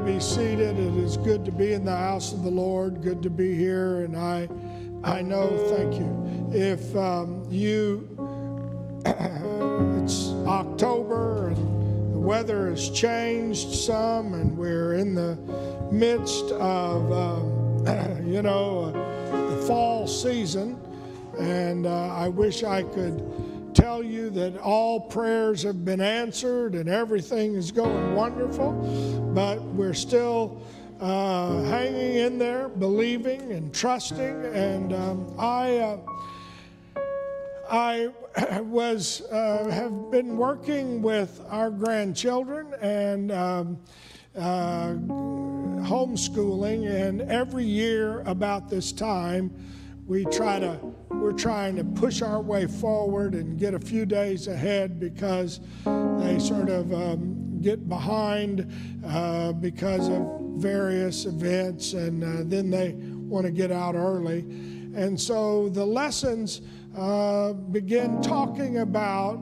may be seated. It is good to be in the house of the Lord. Good to be here, and I, I know. Thank you. If um, you, it's October and the weather has changed some, and we're in the midst of, um, you know, uh, the fall season, and uh, I wish I could tell you that all prayers have been answered and everything is going wonderful, but we're still uh, hanging in there, believing and trusting. And um, I, uh, I was uh, have been working with our grandchildren and. Um, uh, homeschooling, and every year about this time, we try to we're trying to push our way forward and get a few days ahead because they sort of um, get behind uh, because of various events and uh, then they want to get out early. And so the lessons uh, begin talking about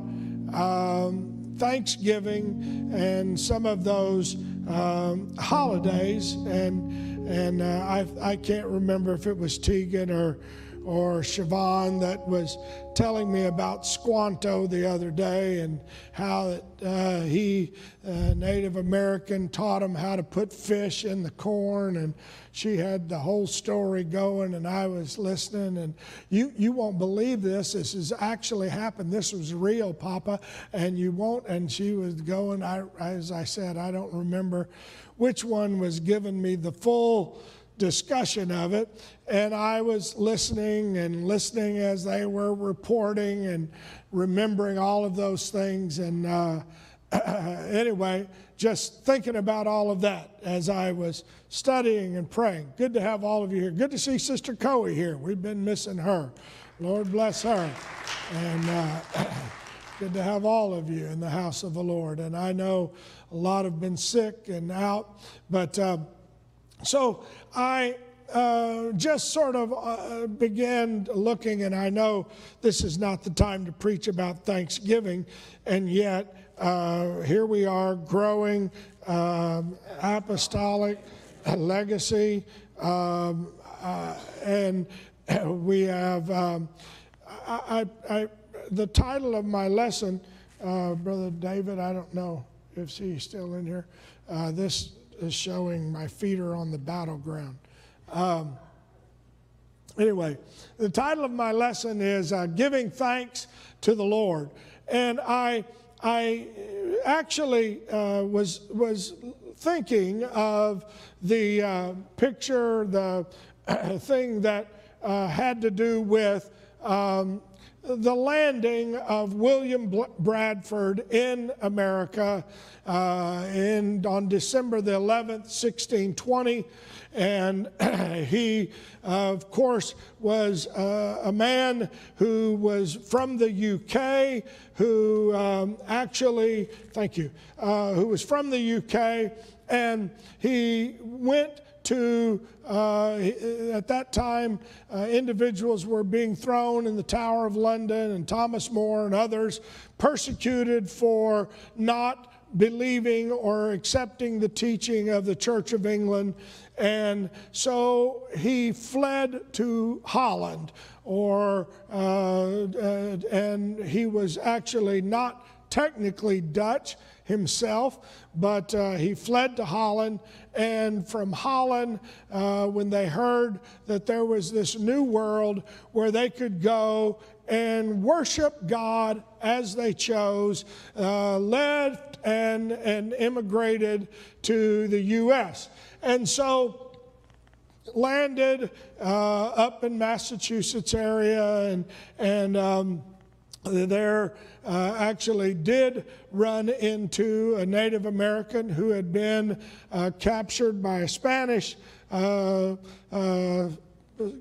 um, thanksgiving and some of those um, holidays. And and uh, I, I can't remember if it was Tegan or or Siobhan that was telling me about Squanto the other day and how uh, he, uh, Native American, taught him how to put fish in the corn. And she had the whole story going, and I was listening. And you, you won't believe this. This has actually happened. This was real, Papa. And you won't. And she was going, I, as I said, I don't remember which one was giving me the full discussion of it. And I was listening and listening as they were reporting and remembering all of those things. And uh, anyway, just thinking about all of that as I was studying and praying. Good to have all of you here. Good to see Sister Coe here. We've been missing her. Lord bless her. And uh, good to have all of you in the house of the Lord. And I know a lot have been sick and out, but. Uh, so I uh, just sort of uh, began looking, and I know this is not the time to preach about Thanksgiving, and yet uh, here we are growing um, apostolic legacy, um, uh, and we have um, I, I, the title of my lesson, uh, Brother David. I don't know if he's still in here. Uh, this is showing my feet are on the battleground. Um, anyway, the title of my lesson is uh, Giving Thanks to the Lord. And I, I actually uh, was, was thinking of the uh, picture, the thing that uh, had to do with um, the landing of William Bradford in America uh, in, on December the 11th, 1620. And he, of course, was uh, a man who was from the UK, who um, actually, thank you, uh, who was from the UK, and he went to, uh, at that time, uh, individuals were being thrown in the Tower of London, and Thomas More and others persecuted for not believing or accepting the teaching of the Church of England. And so he fled to Holland, or, uh, uh and he was actually not technically Dutch himself, but uh, he fled to Holland. And from Holland, uh, when they heard that there was this new world where they could go and worship God as they chose, uh, left and, and immigrated to the U.S. And so landed uh, up in Massachusetts area and, and um, there uh, actually did run into a Native American who had been uh, captured by a Spanish uh, uh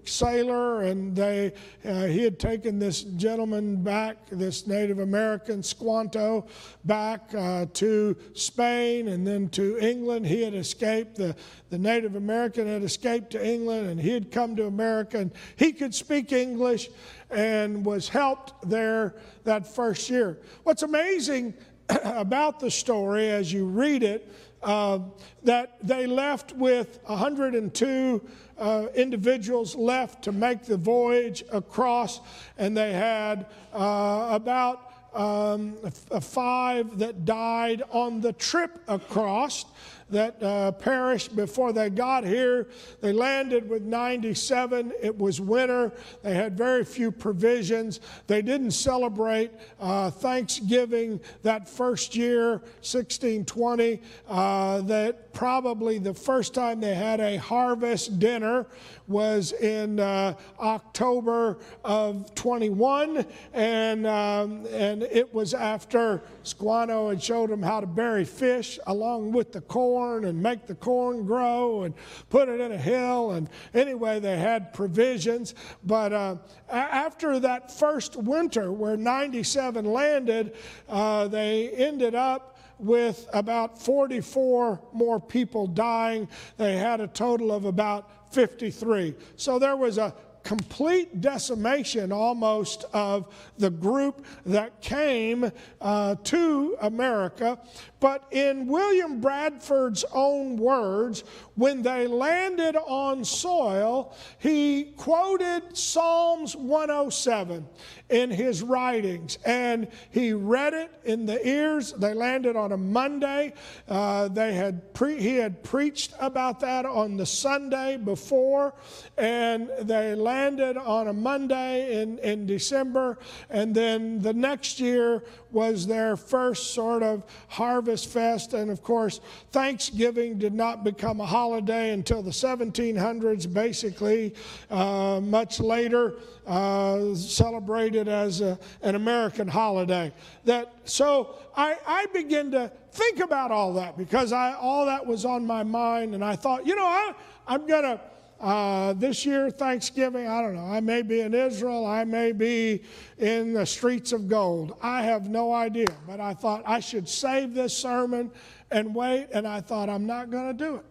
sailor, and they, uh, he had taken this gentleman back, this Native American Squanto, back uh, to Spain and then to England. He had escaped, the, the Native American had escaped to England, and he had come to America, and he could speak English and was helped there that first year. What's amazing about the story as you read it uh, that they left with 102 uh, individuals left to make the voyage across, and they had uh, about um, five that died on the trip across that uh, perished before they got here. They landed with 97. It was winter. They had very few provisions. They didn't celebrate uh, Thanksgiving that first year, 1620. Uh, that probably the first time they had a harvest dinner was in uh, October of 21, and, um, and it was after Squanto had showed them how to bury fish along with the corn and make the corn grow and put it in a hill. And anyway, they had provisions. But uh, after that first winter where 97 landed, uh, they ended up with about 44 more people dying. They had a total of about 53. So there was a complete decimation almost of the group that came uh, to America. But in William Bradford's own words, when they landed on soil, he quoted Psalms 107 in his writings and he read it in the ears. They landed on a Monday. Uh, they had pre- he had preached about that on the Sunday before, and they landed on a Monday in, in December. And then the next year was their first sort of harvest fest. And of course, Thanksgiving did not become a holiday until the 1700s, basically, uh, much later, uh, celebrated as a, an American holiday. That, so I, I began to think about all that because I, all that was on my mind. And I thought, you know, I, I'm to uh, this year, Thanksgiving, I don't know. I may be in Israel. I may be in the streets of gold. I have no idea. But I thought I should save this sermon and wait. And I thought I'm not going to do it.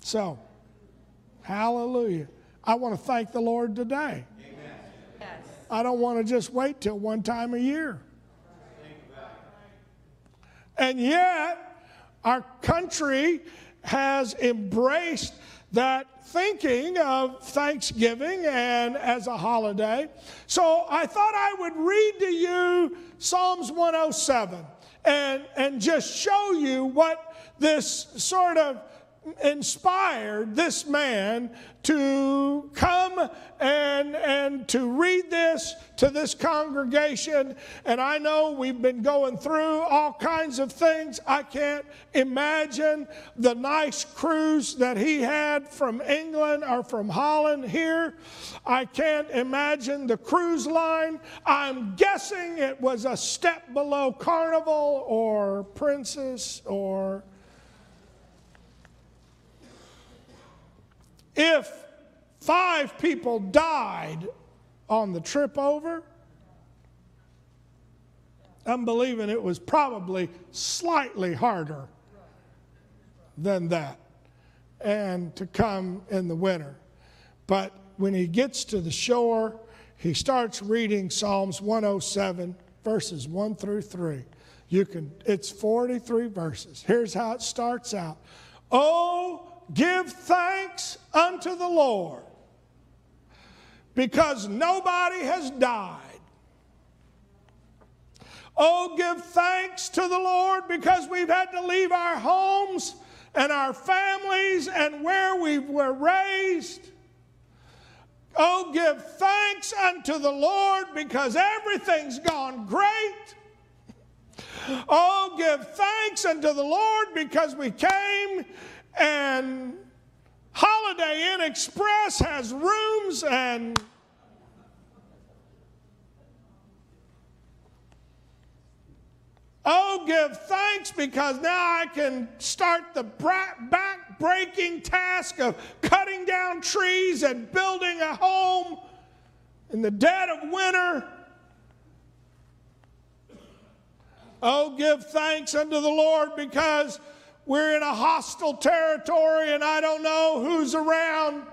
So, hallelujah. I want to thank the Lord today. Yes. I don't want to just wait till one time a year. And yet, our country has embraced that thinking of Thanksgiving and as a holiday. So I thought I would read to you Psalms 107 and, and just show you what this sort of inspired this man to come and, and to read this to this congregation. And I know we've been going through all kinds of things. I can't imagine the nice cruise that he had from England or from Holland here. I can't imagine the cruise line. I'm guessing it was a step below Carnival or Princess or If five people died on the trip over, I'm believing it was probably slightly harder than that and to come in the winter. But when he gets to the shore, he starts reading Psalms 107, verses 1 through 3. You can, it's 43 verses. Here's how it starts out. Oh, give thanks unto the Lord because nobody has died. Oh, give thanks to the Lord because we've had to leave our homes and our families and where we were raised. Oh, give thanks unto the Lord because everything's gone great. Oh, give thanks unto the Lord because we came and Holiday Inn Express has rooms and Oh, give thanks because now I can start the back breaking task of cutting down trees and building a home in the dead of winter. Oh, give thanks unto the Lord because we're in a hostile territory and I don't know who's around.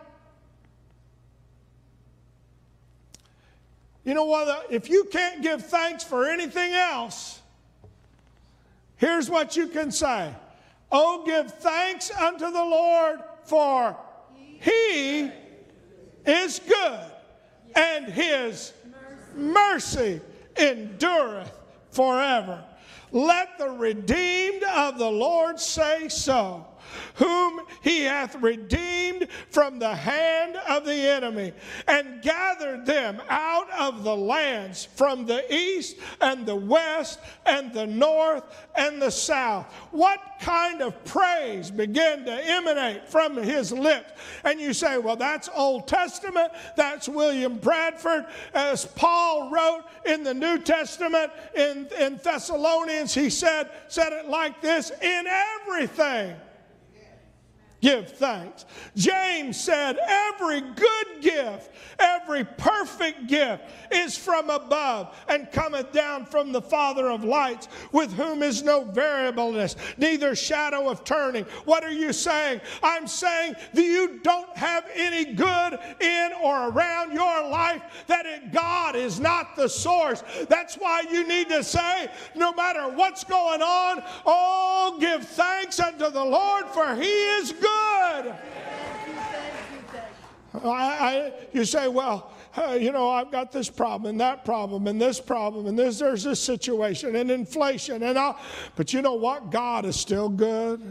You know what? Uh, if you can't give thanks for anything else, here's what you can say Oh, give thanks unto the Lord, for he is good, and his mercy endureth forever. Let the redeemed of the Lord say so whom he hath redeemed from the hand of the enemy, and gathered them out of the lands from the east and the west and the north and the south. What kind of praise began to emanate from his lips? And you say, well, that's Old Testament, that's William Bradford. As Paul wrote in the New Testament in, in Thessalonians, he said, said it like this in everything give thanks. James said, Every good gift, every perfect gift is from above and cometh down from the Father of lights, with whom is no variableness, neither shadow of turning. What are you saying? I'm saying that you don't have any good in or around your life, that it, God is not the source. That's why you need to say, no matter what's going on, oh, give thanks unto the Lord, for he is good. I, I, you say, well, uh, you know, I've got this problem and that problem and this problem and this, there's this situation and inflation and all. But you know what? God is still good.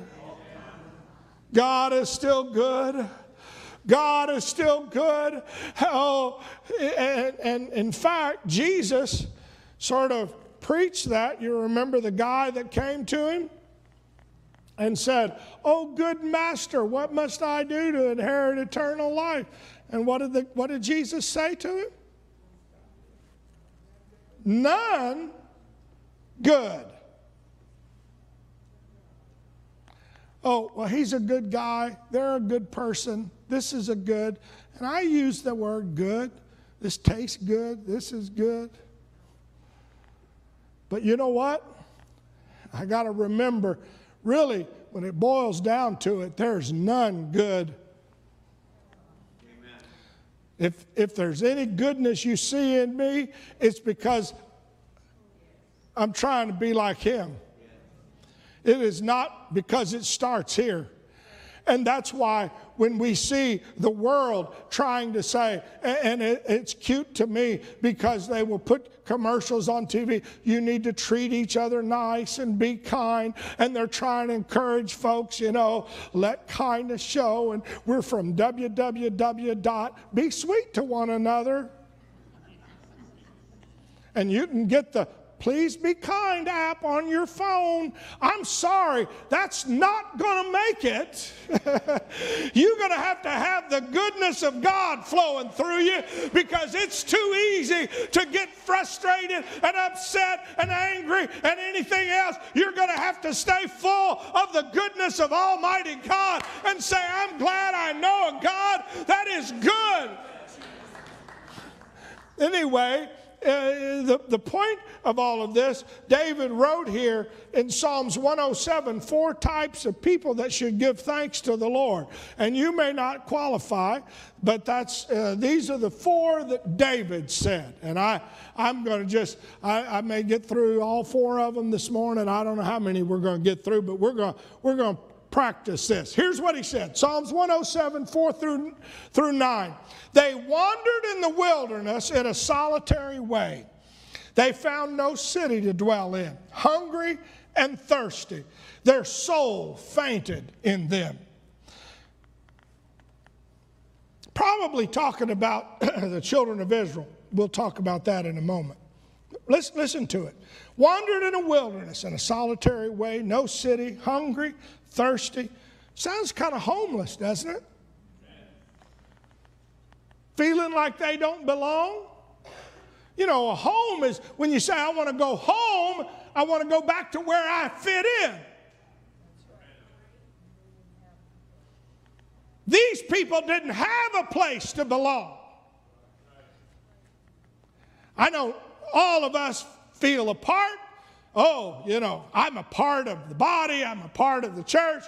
God is still good. God is still good. Oh, and, and in fact, Jesus sort of preached that. You remember the guy that came to him? And said, Oh, good master, what must I do to inherit eternal life? And what did, the, what did Jesus say to him? None good. Oh, well, he's a good guy. They're a good person. This is a good. And I use the word good. This tastes good. This is good. But you know what? I got to remember really, when it boils down to it, there's none good. Amen. If, if there's any goodness you see in me, it's because I'm trying to be like Him. It is not because it starts here. And that's why when we see the world trying to say, and it's cute to me because they will put commercials on TV, you need to treat each other nice and be kind. And they're trying to encourage folks, you know, let kindness show. And we're from www. Be sweet to one another. And you can get the Please Be Kind app on your phone. I'm sorry, that's not going to make it. You're going to have to have the goodness of God flowing through you because it's too easy to get frustrated and upset and angry and anything else. You're going to have to stay full of the goodness of Almighty God and say, I'm glad I know a God that is good. Anyway, the, the point of all of this, David wrote here in Psalms 107 four types of people that should give thanks to the Lord. And you may not qualify, but that's uh, these are the four that David said. And I, I'm going to just, I, I may get through all four of them this morning. I don't know how many we're going to get through, but we're going, we're going to practice this. Here's what he said Psalms 107, 4 through, through 9. They wandered in the wilderness in a solitary way. They found no city to dwell in, hungry and thirsty. Their soul fainted in them. Probably talking about the children of Israel. We'll talk about that in a moment. Listen, listen to it. Wandered in a wilderness in a solitary way, no city, hungry, thirsty. Sounds kind of homeless, doesn't it? Feeling like they don't belong. You know, a home is when you say, I want to go home, I want to go back to where I fit in. These people didn't have a place to belong. I know all of us feel apart oh, you know, I'm a part of the body, I'm a part of the church.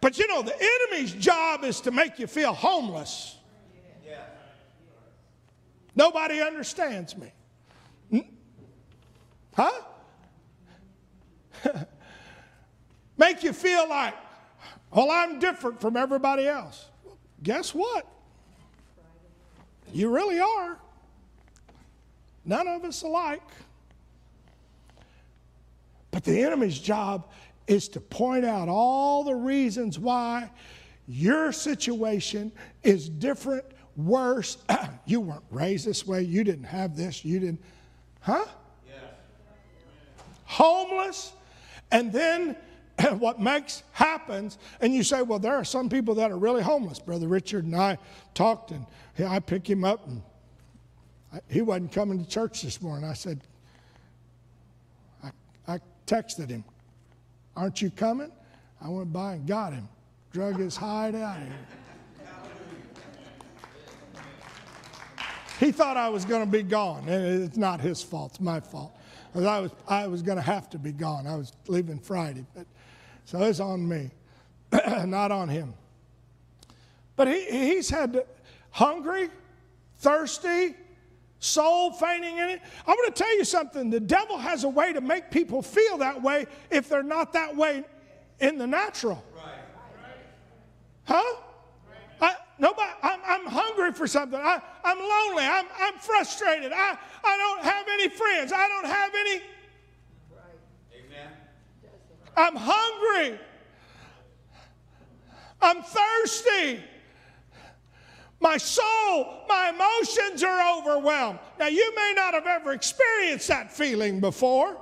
But you know, the enemy's job is to make you feel homeless. Nobody understands me. Huh? make you feel like, well, I'm different from everybody else. Guess what? You really are. None of us alike. But the enemy's job is to point out all the reasons why your situation is different, worse. you weren't raised this way. You didn't have this. You didn't. Huh? Yes. Homeless. And then what makes happens, and you say, well, there are some people that are really homeless. Brother Richard and I talked, and I picked him up, and he wasn't coming to church this morning. I said, texted him, Aren't you coming? I went by and got him, drug his hide out of here. He thought I was going to be gone, and it's not his fault, it's my fault. I was, I was going to have to be gone. I was leaving Friday, but so it's on me, not on him. But he, he's had hungry, thirsty, soul fainting in it. I want to tell you something. The devil has a way to make people feel that way if they're not that way in the natural. Huh? I, nobody, I'm, I'm hungry for something. I, I'm lonely. I'm, I'm frustrated. I, I don't have any friends. I don't have any. Amen. I'm hungry. I'm thirsty. My soul, my emotions are overwhelmed. Now, you may not have ever experienced that feeling before,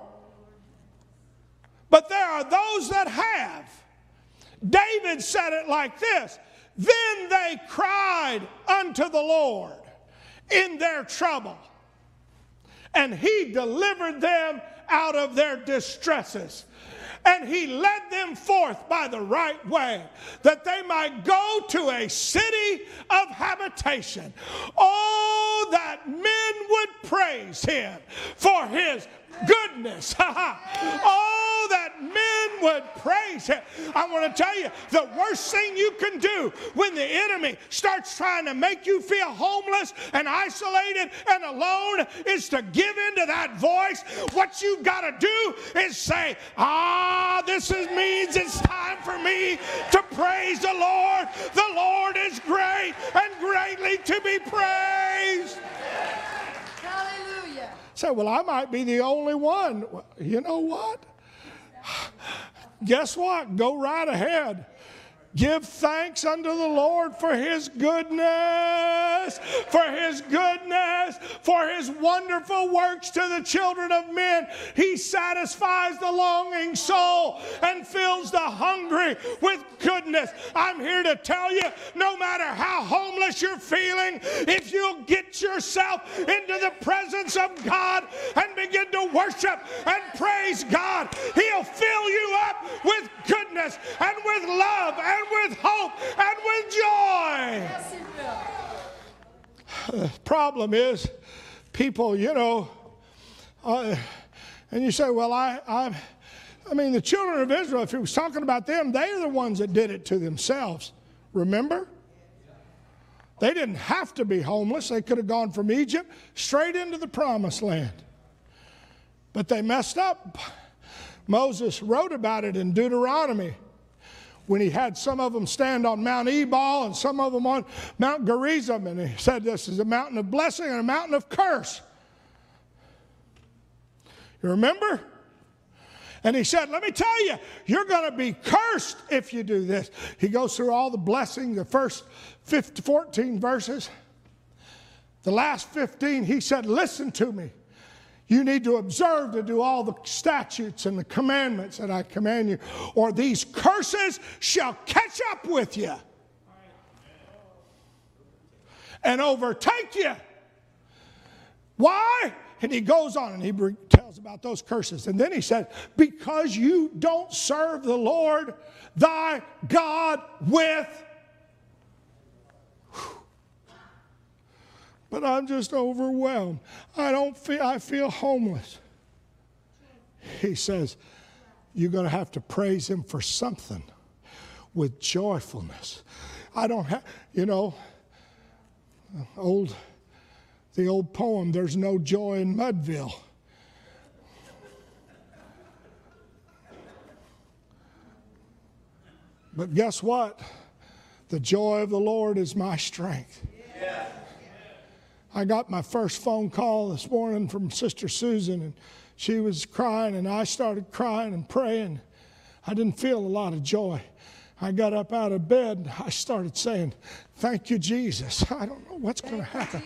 but there are those that have. David said it like this Then they cried unto the Lord in their trouble, and he delivered them out of their distresses and he led them forth by the right way, that they might go to a city of habitation. Oh, that men would praise him for his goodness. oh, would praise him. I want to tell you the worst thing you can do when the enemy starts trying to make you feel homeless and isolated and alone is to give into that voice. What you've got to do is say, Ah, this is, means it's time for me to praise the Lord. The Lord is great and greatly to be praised. Hallelujah. Say, well, I might be the only one. Well, you know what? Guess what? Go right ahead. Give thanks unto the Lord for his goodness, for his goodness, for his wonderful works to the children of men. He satisfies the longing soul and fills the hungry with goodness. I'm here to tell you no matter how homeless you're feeling, if you'll get yourself into the presence of God and begin to worship and praise God, he'll fill you up with goodness and with love and and with hope and with joy. Yes, the problem is, people, you know, uh, and you say, well, I, I, I mean, the children of Israel, if he was talking about them, they are the ones that did it to themselves. Remember? They didn't have to be homeless. They could have gone from Egypt straight into the promised land. But they messed up. Moses wrote about it in Deuteronomy when he had some of them stand on Mount Ebal and some of them on Mount Gerizim, and he said this is a mountain of blessing and a mountain of curse. You remember? And he said, Let me tell you, you're going to be cursed if you do this. He goes through all the blessing, the first 15, 14 verses. The last 15, he said, Listen to me. You need to observe to do all the statutes and the commandments that I command you, or these curses shall catch up with you and overtake you. Why? And he goes on and he tells about those curses. And then he said, Because you don't serve the Lord thy God with but I'm just overwhelmed. I don't feel, I feel homeless. He says, You're going to have to praise Him for something with joyfulness. I don't have, you know, old, the old poem, There's No Joy in Mudville. But guess what? The joy of the Lord is my strength. I got my first phone call this morning from Sister Susan, and she was crying, and I started crying and praying. I didn't feel a lot of joy. I got up out of bed and I started saying, Thank you, Jesus. I don't know what's going to happen.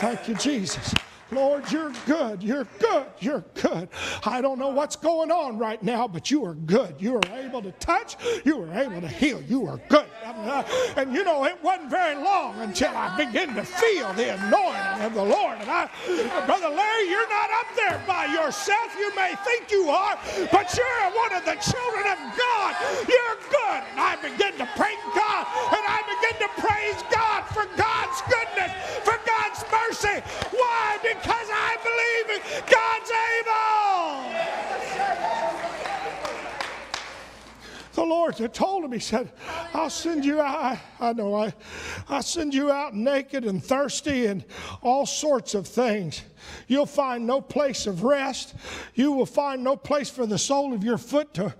Thank you, Jesus. Lord, you're good. You're good. You're good. I don't know what's going on right now, but you are good. You are able to touch. You are able to heal. You are good. Uh, and you know, it wasn't very long until I began to feel the anointing of the Lord. And I, Brother Larry, you're not up there by yourself. You may think you are, but you're one of the children of God. You're good. And I begin to praise God. Lord told him, He said, I'll send you out. I, I know, I, I'll send you out naked and thirsty and all sorts of things. You'll find no place of rest. You will find no place for the sole of your foot to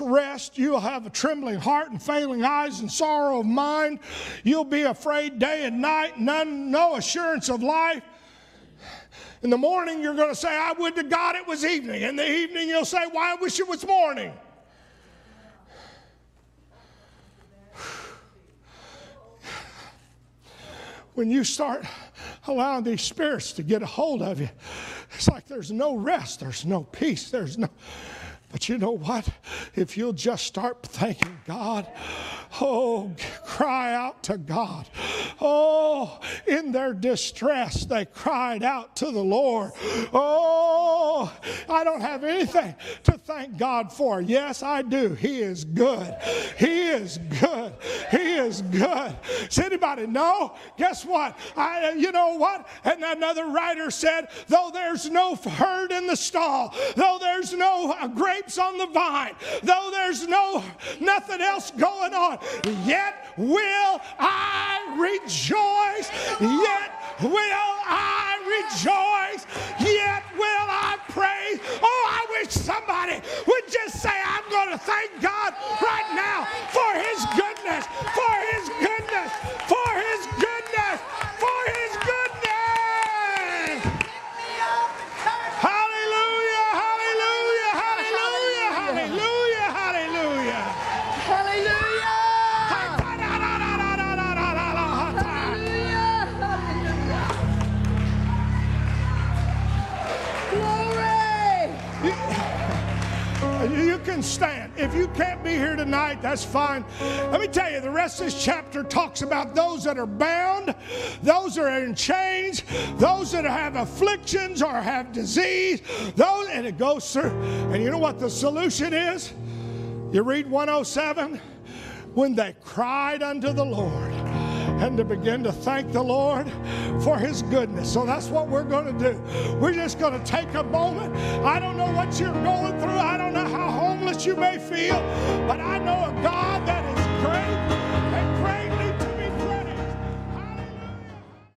rest. You'll have a trembling heart and failing eyes and sorrow of mind. You'll be afraid day and night, none, no assurance of life. In the morning, you're going to say, I would to God it was evening. In the evening, you'll say, Why, I wish it was morning. When you start allowing these spirits to get a hold of you, it's like there's no rest, there's no peace, there's no. But you know what? If you'll just start thanking God, oh, cry out to God. Oh, in their distress, they cried out to the Lord. Oh, I don't have anything to thank God for. Yes, I do. He is good. He is good. He is good. Does anybody know? Guess what? I, you know what? And another writer said, though there's no herd in the stall, though there's no grapes on the vine, though there's no nothing else going on, yet will I rejoice. Yet will I rejoice. Yet will I praise. Oh, I wish somebody would just say, I'm going to thank God right now for his goodness, for his stand. If you can't be here tonight, that's fine. Let me tell you, the rest of this chapter talks about those that are bound, those that are in chains, those that have afflictions or have disease, those, and it goes through. And you know what the solution is? You read 107 when they cried unto the Lord and to begin to thank the Lord for His goodness. So that's what we're going to do. We're just going to take a moment. I don't know what you're going through, I don't you may feel, but I know a God that is great.